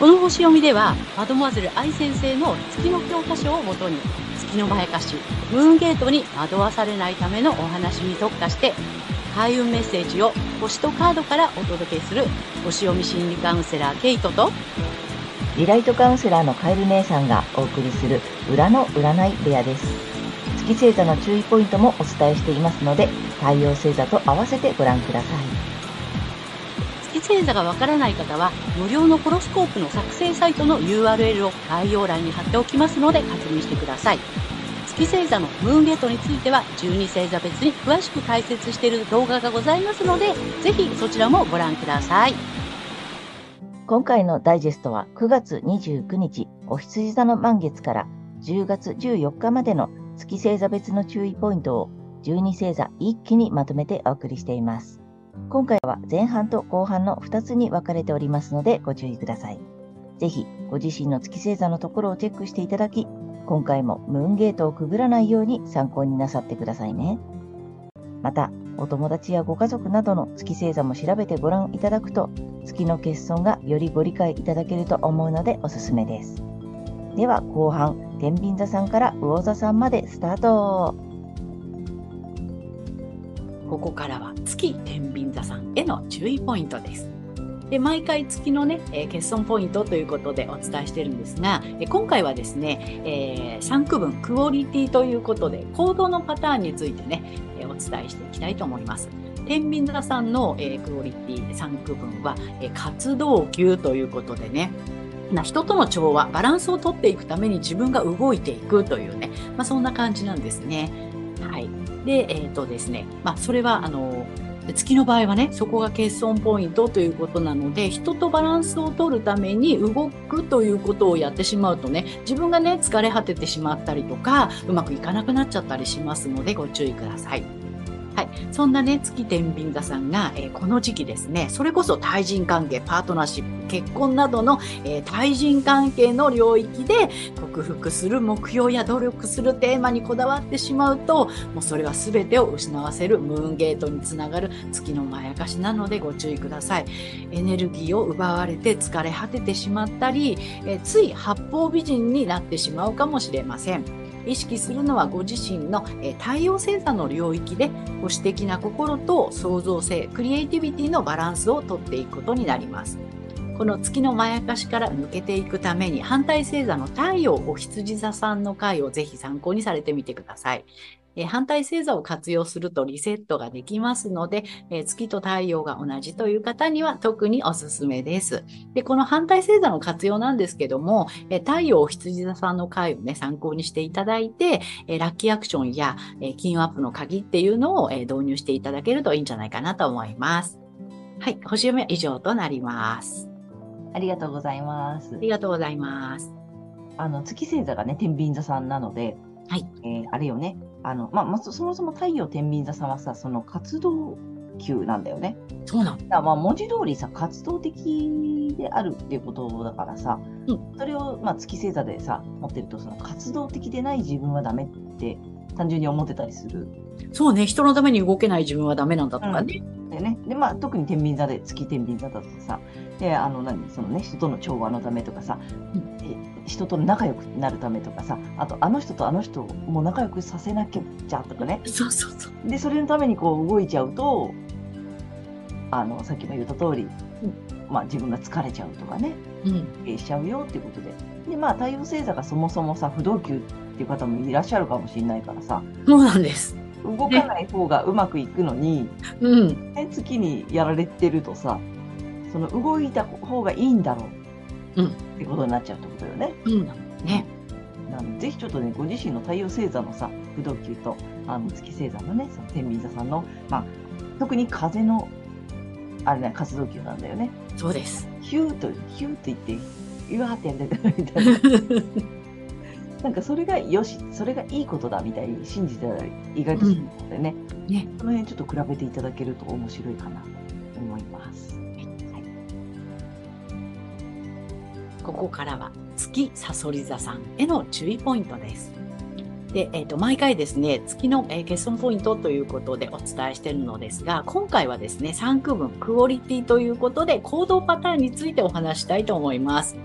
この星読みでは、マドモアゼル愛先生の月の教科書をもとに、月のまやかし、ムーンゲートに惑わされないためのお話に特化して、開運メッセージを星とカードからお届けする星読み心理カウンセラーケイトとリライトカウンセラーのカエル姉さんがお送りする裏の占い部屋です。月星座の注意ポイントもお伝えしていますので、太陽星座と合わせてご覧ください。星座がわからない方は、無料のホロスコープの作成サイトの URL を概要欄に貼っておきますので確認してください。月星座のムーンゲートについては、12星座別に詳しく解説している動画がございますので、ぜひそちらもご覧ください。今回のダイジェストは9月29日、お羊座の満月から10月14日までの月星座別の注意ポイントを12星座一気にまとめてお送りしています。今回は前半と後半の2つに分かれておりますのでご注意ください。ぜひご自身の月星座のところをチェックしていただき、今回もムーンゲートをくぐらないように参考になさってくださいね。また、お友達やご家族などの月星座も調べてご覧いただくと、月の欠損がよりご理解いただけると思うのでおすすめです。では後半、天秤座さんから魚座さんまでスタートここからは月天秤座さんへの注意ポイントです。で毎回月のね、えー、欠損ポイントということでお伝えしてるんですが、え今回はですね、えー、3区分クオリティということで行動のパターンについてね、えお伝えしていきたいと思います。天秤座さんの、えー、クオリティ3区分は、え活動級ということでね、な人との調和、バランスをとっていくために自分が動いていくというね、まあ、そんな感じなんですね。はい。で、えっ、ー、とですね、まあ、それは、あの、月の場合はね、そこが欠損ポイントということなので、人とバランスを取るために動くということをやってしまうとね、自分がね、疲れ果ててしまったりとか、うまくいかなくなっちゃったりしますので、ご注意ください。はい。そんなね、月天秤座さんが、えー、この時期ですね、それこそ対人関係、パートナーシップ、結婚などの、えー、対人関係の領域で克服する目標や努力するテーマにこだわってしまうと、もうそれは全てを失わせるムーンゲートにつながる月のまやかしなのでご注意ください。エネルギーを奪われて疲れ果ててしまったり、えー、つい八方美人になってしまうかもしれません。意識するのはご自身の、え太陽星座の領域で保守的な心と創造性、クリエイティビティのバランスをとっていくことになります。この月のまやかしから抜けていくために反対星座の太陽お羊座さんの回をぜひ参考にされてみてください。え反対星座を活用するとリセットができますので、え月と太陽が同じという方には特におすすめです。で、この反対星座の活用なんですけども、え太陽羊座さんの回をね、参考にしていただいて、えラッキーアクションや、え金運アップの鍵っていうのを、え導入していただけるといいんじゃないかなと思います。はい、星読みは以上となります。ありがとうございます。ありがとうございます。あの、月星座がね、天秤座さんなので、はい。えー、あれよね、あの、まあ、そもそも太陽天秤座さんはさ、その活動級なんだよね。そうなんだ。まあ、文字通りさ、活動的であるっていうことだからさ、うん、それを、まあ、月星座でさ、持ってると、その活動的でない自分はダメって単純に思ってたりする。そうね、人のために動けない自分はダメなんだとかね。うん、でね、で、まあ、特に天秤座で、月天秤座だとさ、で、あの、何、そのね、人との調和のためとかさ、うん、人と仲良くなるためとかさあとあの人とあの人をもう仲良くさせなきゃとかね。そうそうそう。でそれのためにこう動いちゃうとあのさっきも言った通り、うん、まあ、自分が疲れちゃうとかね、うん、しちゃうよっていうことで。でまあ太陽星座がそもそもさ不動級っていう方もいらっしゃるかもしれないからさ。そうなんです動かない方がうまくいくのに、うん、ね、月にやられてるとさその動いた方がいいんだろううん、ってことになっちゃうってことよね。うん、ね。なので、ぜひちょっとね、ご自身の太陽星座のさ、不動級と、あの、月星座のね、その天秤座さんの、まあ、特に風の、あれね、活動級なんだよね。そうです。ヒューと、ヒューと言って、うわーってやんでるみたいな。なんかそれがよし、それがいいことだみたいに信じてたら意外とするのでね、うん、ね。その辺ちょっと比べていただけると面白いかなと思います。ここからは月さそり座さんへの注意ポイントです。で、えっ、ー、と、毎回ですね、月の、えー、欠損ポイントということでお伝えしているのですが、今回はですね、3区分、クオリティということで、行動パターンについてお話したいと思います。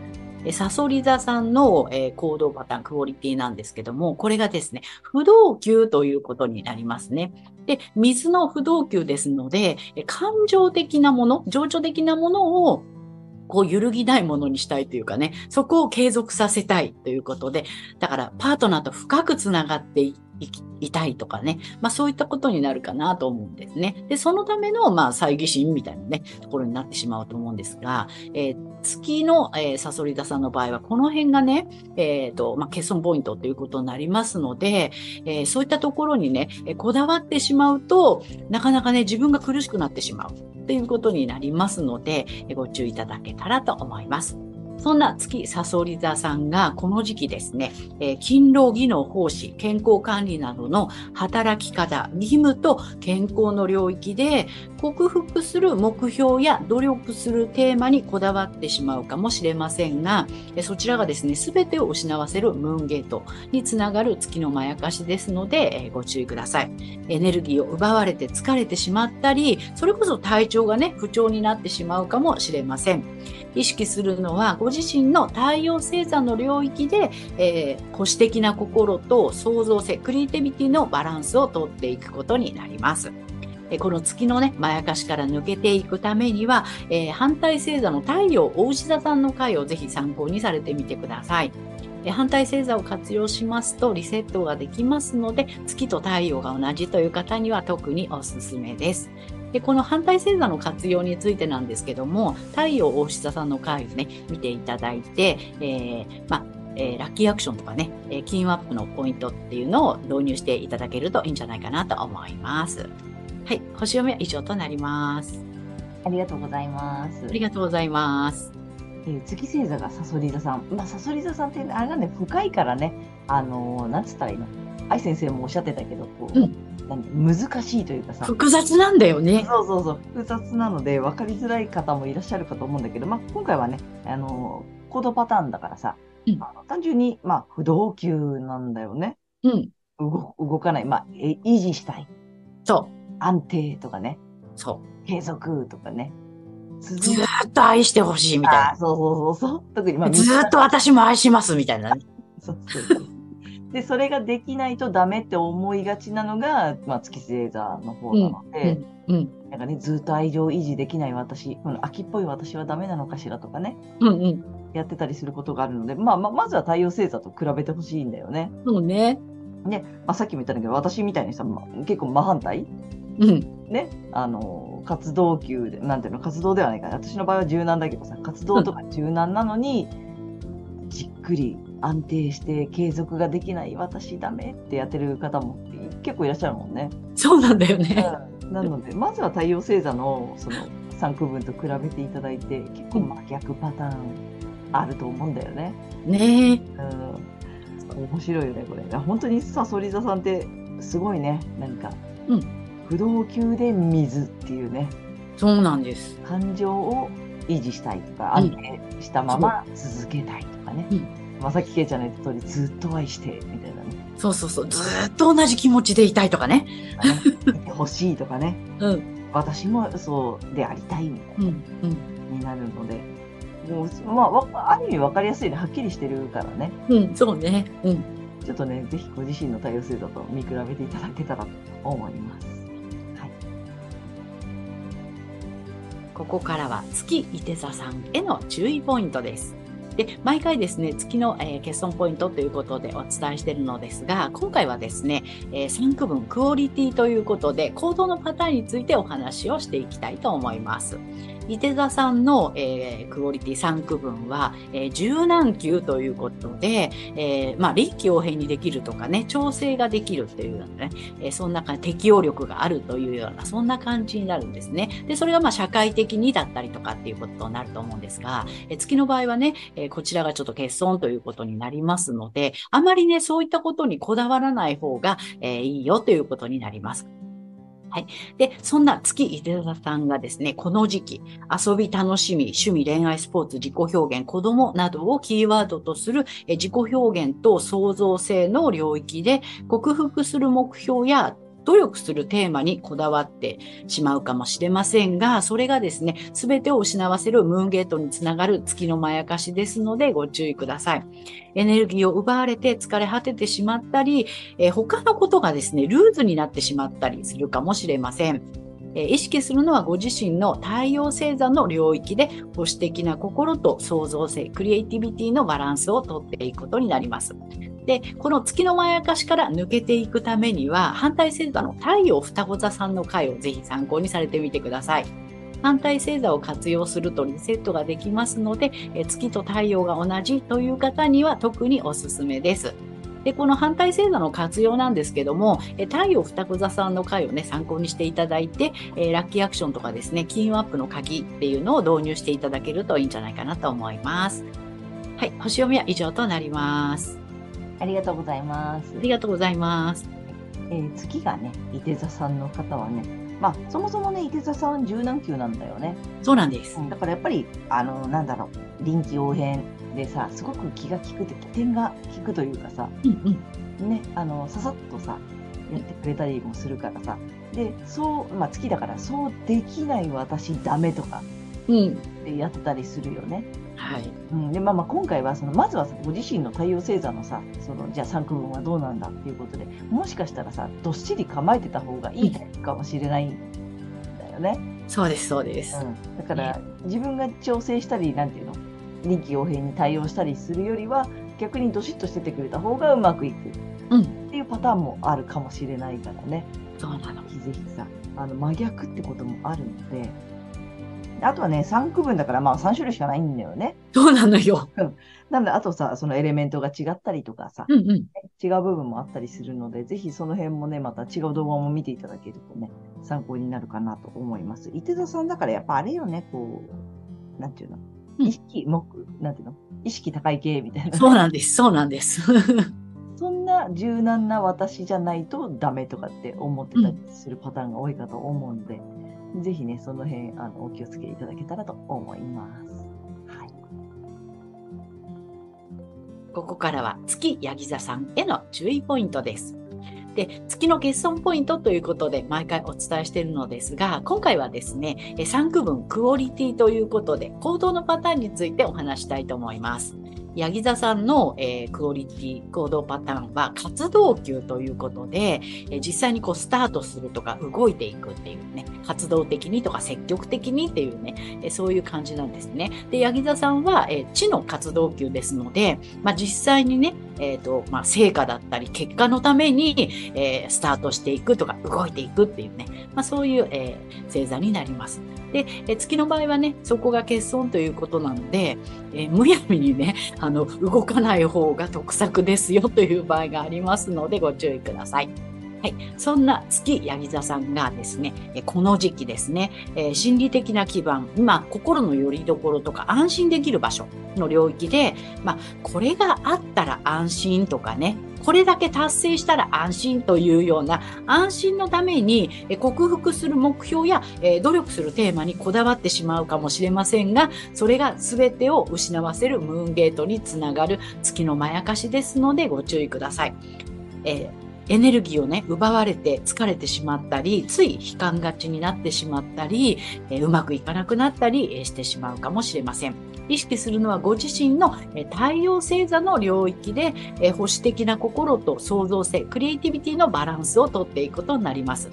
えサソリ座さんの、え行動パターン、クオリティなんですけども、これがですね、不動級ということになりますね。で、水の不動級ですので、感情的なもの、情緒的なものをこう揺るぎないものにしたいというかね、そこを継続させたいということで、だからパートナーと深くつながっていっいたいとかね、まあそういったことになるかなと思うんですね。で、そのための、まあ、猜疑心みたいなね、ところになってしまうと思うんですが、えー月の、えーサソリ座さんの場合は、この辺がね、えっ、と、まあ、欠損ポイントということになりますので、えーそういったところにね、えーこだわってしまうと、なかなかね、自分が苦しくなってしまうっていうことになりますので、えーご注意いただけたらと思います。そんな月サソリ座さんがこの時期ですね、えー勤労技能奉仕、健康管理などの働き方、義務と健康の領域で克服する目標や努力するテーマにこだわってしまうかもしれませんが、そちらがですね、すべてを失わせるムーンゲートにつながる月のまやかしですので、えーご注意ください。エネルギーを奪われて疲れてしまったり、それこそ体調がね、不調になってしまうかもしれません。意識するのは、ご自身の太陽星座の領域で、えー保守的な心と創造性、クリエイティビティのバランスをとっていくことになります。この月のね、まやかしから抜けていくためには、えー反対星座の太陽、大牛座さんの回をぜひ参考にされてみてください。反対星座を活用しますとリセットができますので、月と太陽が同じという方には特におすすめです。で、この反対星座の活用についてなんですけども、太陽大志座さんの回をね、見ていただいて、えーまあ、えーラッキーアクションとかね、えー金運アップのポイントっていうのを導入していただけるといいんじゃないかなと思います。はい、星読みは以上となります。ありがとうございますあ。りがとうございます。えー月星座がサソリ座さん。まあ、サソリ座さんって、あれがね、深いからね、あのーなんつったらいいの？愛先生もおっしゃってたけど、こう、うん何難しいというかさ、複雑なんだよね。そうそうそう、複雑なので分かりづらい方もいらっしゃるかと思うんだけど、まあ、今回はね、あのー行動パターンだからさ、うん単純に、まあ、不動級なんだよね。うん。動動かない。まあ、え維持したい。そ安定とかね。う。そう。継続とかね。続ずーっと愛してほしいみたいあーそうそうそうそう。特に、まあ、な。ずーっと私も愛しますみたいなね。そうそうそう。で、それができないとダメって思いがちなのが、まあ、月星座の方なので、うん。うん。なんかね、ずっと愛情維持できない私、この秋っぽい私はダメなのかしらとかね、うんうん。やってたりすることがあるので、まあ、まあ、まずは太陽星座と比べてほしいんだよね。そうね。まあ、さっきも言ったんだけど、私みたいにさ、まあ結構真反対うん。ね、あの、活動級で、なんていうの、活動ではないかな。私の場合は柔軟だけどさ、活動とか柔軟なのに、じっくり安定して継続ができない私ダメってやってる方も結構いらっしゃるもんね。そうなんだよね。なので、まずは太陽星座のその3区分と比べていただいて、結構真逆パターンあると思うんだよね。ねえ。うん。面白いよね、これ。本当にさそり座さんってすごいね。何か、うん不動級で水っていうね。そうなんです。感情を維持したいとか、うん安定したまま続けたいとかね。うんまあ、さっきケイちゃんの言った通り、ずっと愛して、みたいなね。そうそうそう。ずーっと同じ気持ちでいたいとかね。とかねいてほしいとかね。うん。私もそうでありたいみたいうん。うん。になるので。もうまあわ、ある意味分かりやすいね。はっきりしてるからね。うん。そうね。うん。ちょっとね、ぜひご自身の多様性だと見比べていただけたらと思います。はい。ここからは月伊手座さんへの注意ポイントです。で、毎回ですね、月の、えー欠損ポイントということでお伝えしているのですが、今回はですね、えー3区分クオリティということで、行動のパターンについてお話をしていきたいと思います。伊手座さんの、えークオリティ3区分は、えー柔軟球ということで、えーまあ、臨機応変にできるとかね、調整ができるっていうようなね、えそんな感じ、適応力があるというような、そんな感じになるんですね。で、それがまあ社会的にだったりとかっていうことになると思うんですが、え月の場合はね、えこちらがちょっと欠損ということになりますので、あまりね、そういったことにこだわらない方が、えいいよということになります。はい。で、そんな月伊手座さんがですね、この時期、遊び、楽しみ、趣味、恋愛、スポーツ、自己表現、子供などをキーワードとする自己表現と創造性の領域で克服する目標や努力するテーマにこだわってしまうかもしれませんが、それがですね、すべてを失わせるムーンゲートにつながる月のまやかしですのでご注意ください。エネルギーを奪われて疲れ果ててしまったり、えー、他のことがですね、ルーズになってしまったりするかもしれません。え意識するのはご自身の太陽星座の領域で保守的な心と創造性、クリエイティビティのバランスをとっていくことになります。で、この月のまやかしから抜けていくためには、反対星座の太陽双子座さんの回をぜひ参考にされてみてください。反対星座を活用するとリセットができますので、え月と太陽が同じという方には特におすすめです。で、この反対星座の活用なんですけども、太陽双子座さんの回をね、参考にしていただいて、えラッキーアクションとかですね、金運アップの鍵っていうのを導入していただけるといいんじゃないかなと思います。はい、星読みは以上となります。ありがとうございます。ありがとうございます。えー、月がね、伊手座さんの方はね、まあ、そもそもね、伊手座さん柔軟球なんだよね。そうなんです。だからやっぱり、あの、なんだろう、臨機応変でさ、すごく気が利くって、起点が利くというかさ、うんうん、ね、あの、ささっとさ、やってくれたりもするからさ、で、そう、まあ、月だから、そうできない私ダメとか、うん、やってたりするよね。はいうん、でまあ、まあ今回はそのまずはご自身の太陽星座のさそのじゃあ3区分はどうなんだっていうことでもしかしたらさどっしり構えてた方がいいかもしれないんだよね。そうですそうです、うん、だから、ね、自分が調整したりなんていうの臨機応変に対応したりするよりは逆にどしっとしててくれた方がうまくいく、うん、っていうパターンもあるかもしれないからね。そうなのぜひさあの真逆ってこともあるので。あとはね、3区分だから、まあ3種類しかないんだよね。そうなのよ。なので、あとさ、そのエレメントが違ったりとかさ、うんうん、違う部分もあったりするので、ぜひその辺もね、また違う動画も見ていただけるとね、参考になるかなと思います。伊手座さんだからやっぱあれよね、こう、なんていうの、意識、目、なんていうの、意識高い系みたいな。そうなんです、そうなんです。そんな柔軟な私じゃないとダメとかって思ってたりするパターンが多いかと思うんで、うんぜひね、その辺、あの、お気をつけいただけたらと思います。はい。ここからは月ヤギ座さんへの注意ポイントです。で、月の欠損ポイントということで毎回お伝えしているのですが、今回はですね、3区分クオリティということで、行動のパターンについてお話したいと思います。ヤギ座さんの、えー、クオリティ行動パターンは活動級ということで、えー、実際にこうスタートするとか動いていくっていうね、活動的にとか積極的にっていうね、えー、そういう感じなんですね。で、ヤギ座さんは、えー、知の活動級ですので、まあ、実際にね、え、ー、と、まあ、成果だったり、結果のために、えー、スタートしていくとか、動いていくっていうね、まあ、そういう、えー、星座になります。で、え月の場合はね、そこが欠損ということなので、えむやみにね、あの、動かない方が得策ですよという場合がありますので、ご注意ください。はい。そんな月ヤギ座さんがですね、この時期ですね、え心理的な基盤、今、心の拠り所とか安心できる場所の領域で、まあ、これがあったら安心とかね、これだけ達成したら安心というような安心のために克服する目標や努力するテーマにこだわってしまうかもしれませんが、それが全てを失わせるムーンゲートにつながる月のまやかしですのでご注意ください。えーエネルギーをね、奪われて疲れてしまったり、つい悲観がちになってしまったり、え、うまくいかなくなったり、してしまうかもしれません。意識するのはご自身の、太陽星座の領域で、え保守的な心と創造性、クリエイティビティのバランスをとっていくことになります。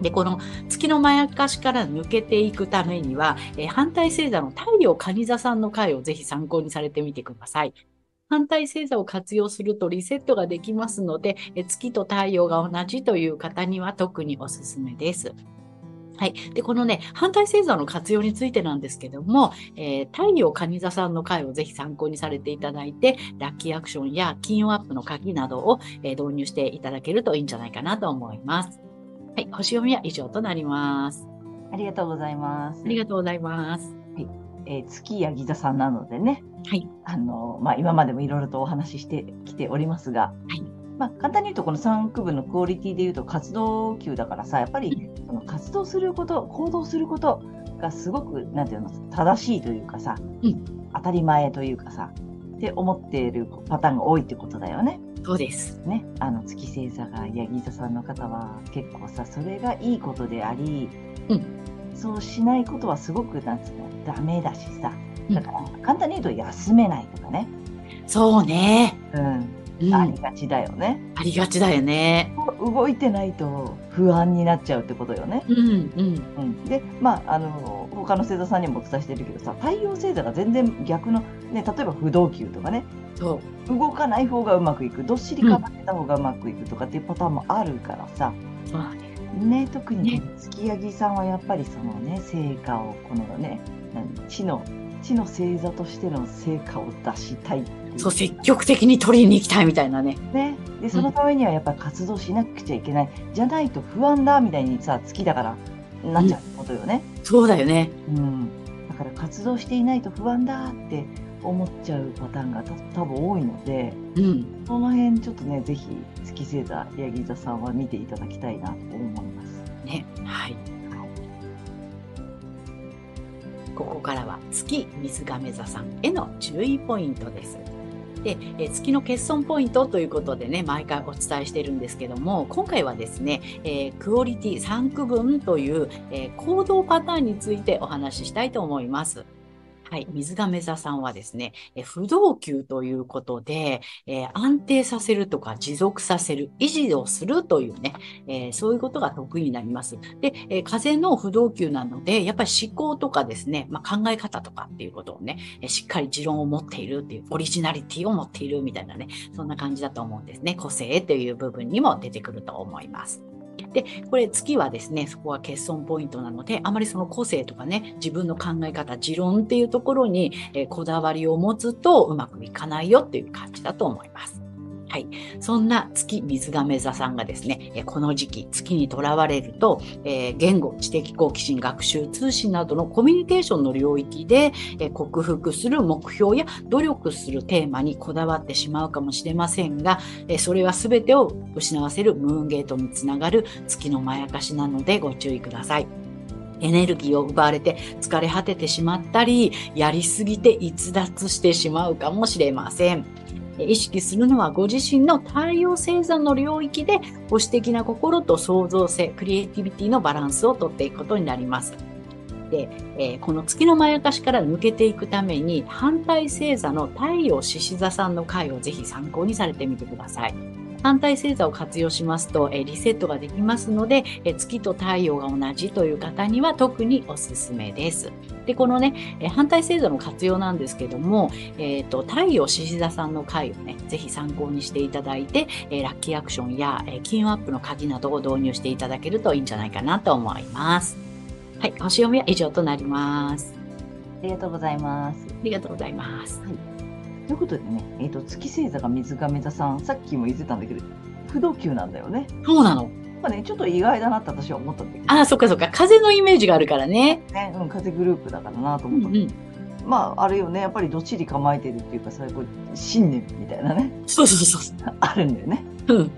で、この月のまやかしから抜けていくためには、え反対星座の太陽蟹座さんの回をぜひ参考にされてみてください。反対星座を活用するとリセットができますので、月と太陽が同じという方には特におすすめです。はい。で、このね、反対星座の活用についてなんですけども、えー、太陽蟹座さんの回をぜひ参考にされていただいて、ラッキーアクションや金曜アップの鍵などを、えー、導入していただけるといいんじゃないかなと思います。はい。星読みは以上となります。ありがとうございます。ありがとうございます。はいえー、月やギ座さんなのでね、はい。あの、まあ、今までもいろいろとお話ししてきておりますが、はい。まあ、簡単に言うと、この3区分のクオリティで言うと活動級だからさ、やっぱりその活動すること、行動することがすごく、なんていうの、正しいというかさ、うん、当たり前というかさ、って思っているパターンが多いってことだよね。そうです。ね、あの月星座がヤギ座さんの方は結構さそれがいいことであり、うんそうしないことはすごくなんつうのダメだしさ。うん。だから簡単に言うと休めないとかね、そうね。うん。うん、ありがちだよね。ありがちだよね。動いてないと不安になっちゃうってことよね、うんうん。うん、でまああの他の星座さんにもお伝えしてるけどさ太陽星座が全然逆の、ね、例えば不動級とかね。そう。動かない方がうまくいく。どっしり構えた方がうまくいくとかっていうパターンもあるからさ、そうなんね、特に、ね。ね、月ヤギさんはやっぱりそのね成果をこのね何地の地の星座としての成果を出したいそう、積極的に取りに行きたいみたいなね。ね、でそのためにはやっぱり活動しなくちゃいけない、じゃないと不安だみたいにさ月だからなっちゃうってことよね、そうだよね。うん。だから活動していないと不安だって思っちゃうパターンがた多分多いのでうん。その辺ちょっとねぜひ月星座ヤギ座さんは見ていただきたいなと思います。ね。はい。ここからは月水亀座さんへの注意ポイントです。で、え月の欠損ポイントということでね、毎回お伝えしてるんですけども、今回はですね、えークオリティ3区分という、えー行動パターンについてお話ししたいと思います。はい。水亀座さんはですね、え不動級ということで、えー安定させるとか持続させる、維持をするというね、えーそういうことが得意になります。で、えー風の不動級なので、やっぱり思考とかですね、まあ、考え方とかっていうことをね、えしっかり持論を持っているっていう、オリジナリティを持っているみたいなね、そんな感じだと思うんですね。個性という部分にも出てくると思います。で、これ月はですね、そこは欠損ポイントなので、あまりその個性とかね、自分の考え方、持論っていうところに、えこだわりを持つとうまくいかないよっていう感じだと思います。はい。そんな月水亀座さんがですね、この時期月にとらわれると、えー言語、知的好奇心、学習、通信などのコミュニケーションの領域で、えー克服する目標や努力するテーマにこだわってしまうかもしれませんが、えーそれは全てを失わせるムーンゲートにつながる月のまやかしなのでご注意ください。エネルギーを奪われて疲れ果ててしまったり、やりすぎて逸脱してしまうかもしれません。意識するのはご自身の太陽星座の領域で保守的な心と創造性、クリエイティビティのバランスをとっていくことになります。で、えーこの月のまやかしから抜けていくために反対星座の太陽獅子座さんの回をぜひ参考にされてみてください。反対星座を活用しますと、えーリセットができますので、えー月と太陽が同じという方には特におすすめです。で、このね、えー反対星座の活用なんですけども、えっ、と、太陽獅子座さんの回をね、ぜひ参考にしていただいて、えーラッキーアクションや、えー金運アップの鍵などを導入していただけるといいんじゃないかなと思います。はい、星読みは以上となります。ありがとうございます。ありがとうございます。ということでね、えー、と月星座が水亀座さん、さっきも言ってたんだけど、不動級なんだよね。そうなの。まあね、ちょっと意外だなって私は思ったんだけど、ああ、そっかそっか。風のイメージがあるからね。ねうん、風グループだからなとうん思った、うん。まあ、あれよね、やっぱりどっしり構えてるっていうかさ、こう信念みたいなね、そうそうそう あるんだよね。そう。うん。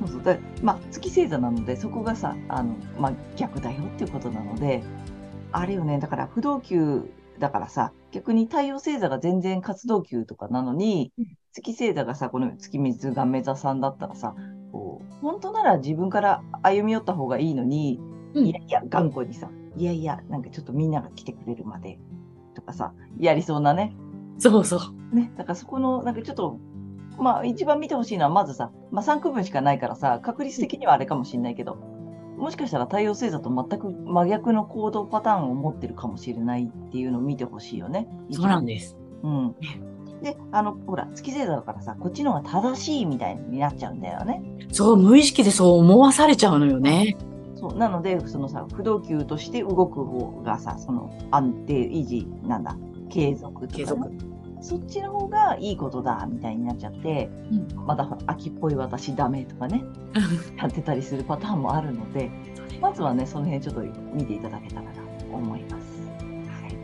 そうそうだまあ、月星座なので、そこがさ、あのまあ、逆だよっていうことなので、あれよね、だから不動級だからさ、逆に太陽星座が全然活動級とかなのにうん、月星座がさ、この月水亀座さんだったらさ、こう本当なら自分から歩み寄った方がいいのに、うんいやいや、頑固にさ、いやいや、なんかちょっとみんなが来てくれるまでとかさ、やりそうなね。そうそう。ね、だからそこの、なんかちょっと、まあ一番見てほしいのは、まずさ、まあ3区分しかないからさ、確率的にはあれかもしれないけど、もしかしたら太陽星座と全く真逆の行動パターンを持ってるかもしれないっていうのを見てほしいよね。そうなんです。うん。で、あの、ほら、月星座だからさ、こっちの方が正しいみたいになっちゃうんだよね。そう、無意識でそう思わされちゃうのよね。そう。なので、そのさ、不動級として動く方がさ、その安定、維持、なんだ、継続とか、ね、継続。そっちの方がいいことだ、みたいになっちゃって、うんまだ秋っぽい私ダメとかね、やってたりするパターンもあるので、まずはね、その辺ちょっと見ていただけたらなと思います。はい。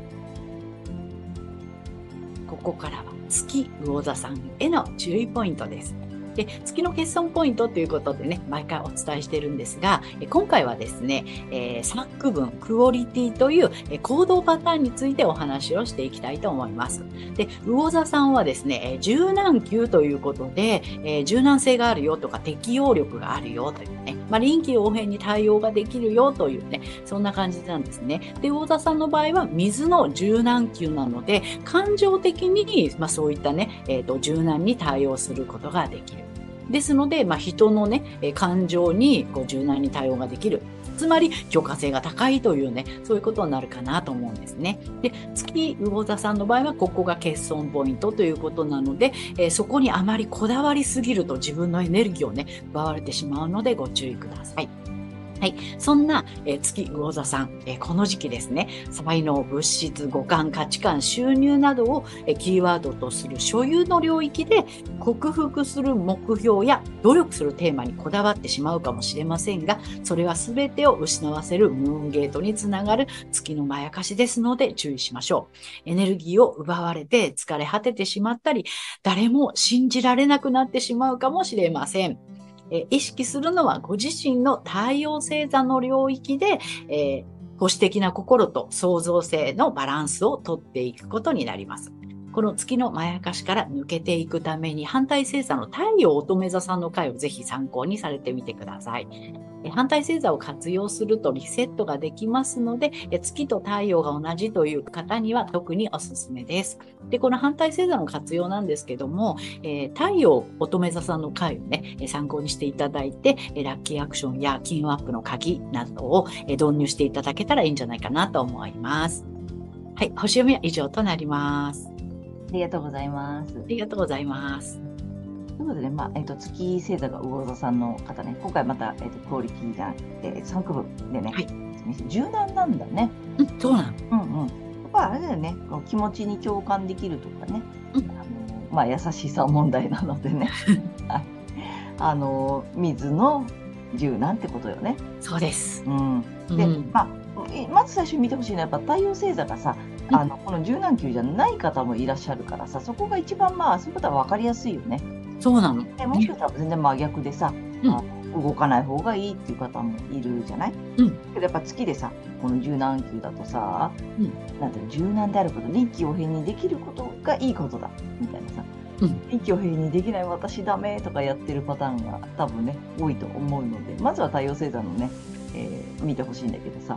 ここからは月魚座さんへの注意ポイントです。で月の欠損ポイントということでね、毎回お伝えしてるんですが、今回はですね、えー、3区分クオリティという行動パターンについてお話をしていきたいと思います。で、魚座さんはですね、柔軟球ということで、え、柔軟性があるよとか適応力があるよというね、まあ、臨機応変に対応ができるよというね、そんな感じなんですね。で、太田さんの場合は水の柔軟球なので、感情的に、まあ、そういったね、えっ、ー、と、柔軟に対応することができる。ですので、まあ、人のね、感情にこう柔軟に対応ができる。つまり、許可性が高いというね、そういうことになるかなと思うんですね。で、月魚座さんの場合は、ここが欠損ポイントということなので、えー、そこにあまりこだわりすぎると自分のエネルギーをね、奪われてしまうのでご注意ください。はい。そんな、えー、月魚座さん、えー、この時期ですね、才能、物質、五感、価値観、収入などを、えー、キーワードとする所有の領域で克服する目標や努力するテーマにこだわってしまうかもしれませんが、それは全てを失わせるムーンゲートにつながる月のまやかしですので注意しましょう。エネルギーを奪われて疲れ果ててしまったり、誰も信じられなくなってしまうかもしれません。え意識するのはご自身の太陽星座の領域で、えー、保守的な心と創造性のバランスをとっていくことになります。この月のまやかしから抜けていくために反対星座の太陽乙女座さんの回をぜひ参考にされてみてください。反対星座を活用するとリセットができますので、月と太陽が同じという方には特におすすめです。で、この反対星座の活用なんですけども、えー、太陽乙女座さんの回をね、参考にしていただいて、ラッキーアクションや金運アップの鍵などを導入していただけたらいいんじゃないかなと思います。はい、星読みは以上となります。ありがとうございます。ありがとうございます。ことで、まあえーと、月星座が魚座さんの方ね、今回また、えーと、クオリティが、えー、3区分でね、はい、柔軟なんだね。うん、そうなの。うんうん。やっぱあれだよね、こう気持ちに共感できるとかね、うん、あのまあ、優しさ問題なのでね、あの水の柔軟ってことよね。そうです。うん、で、うん、まあ、まず最初に見てほしいのはやっぱ太陽星座がさあのこの柔軟球じゃない方もいらっしゃるからさそこが一番まあそういうことは分かりやすいよね。そうなの。でもしかしたら全然真逆でさ、うん、動かない方がいいっていう方もいるじゃない、うん、けどやっぱ月でさこの柔軟球だとさ、うん、なんていうの柔軟であること臨機応変にできることがいいことだみたいなさ。臨機応変にできない私ダメとかやってるパターンが多分ね多いと思うのでまずは太陽星座のね、えー、見てほしいんだけどさ。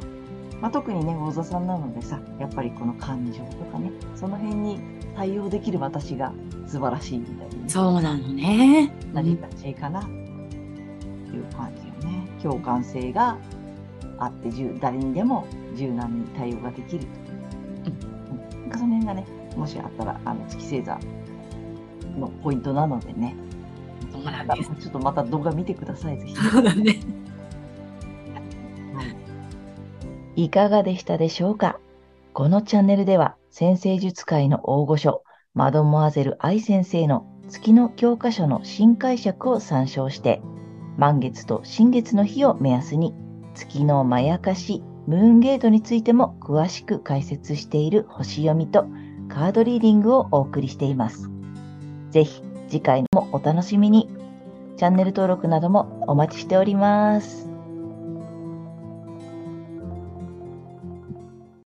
まあ、特にね、魚座さんなのでさ、やっぱりこの感情とかね、その辺に対応できる私が素晴らしいみたいな。そうなのね。なりがちかな、という感じよね。共感性があって、誰にでも柔軟に対応ができると。うん。なんかその辺がね、もしあったら、あの、月星座のポイントなのでね。そうなんです。ちょっとまた動画見てください、ぜひ。そうだね。いかがでしたでしょうか？このチャンネルでは先生術界の大御所、マドモアゼル愛先生の月の教科書の新解釈を参照して、満月と新月の日を目安に月のまやかし、ムーンゲートについても詳しく解説している星読みとカードリーディングをお送りしています。ぜひ次回もお楽しみに。チャンネル登録などもお待ちしております。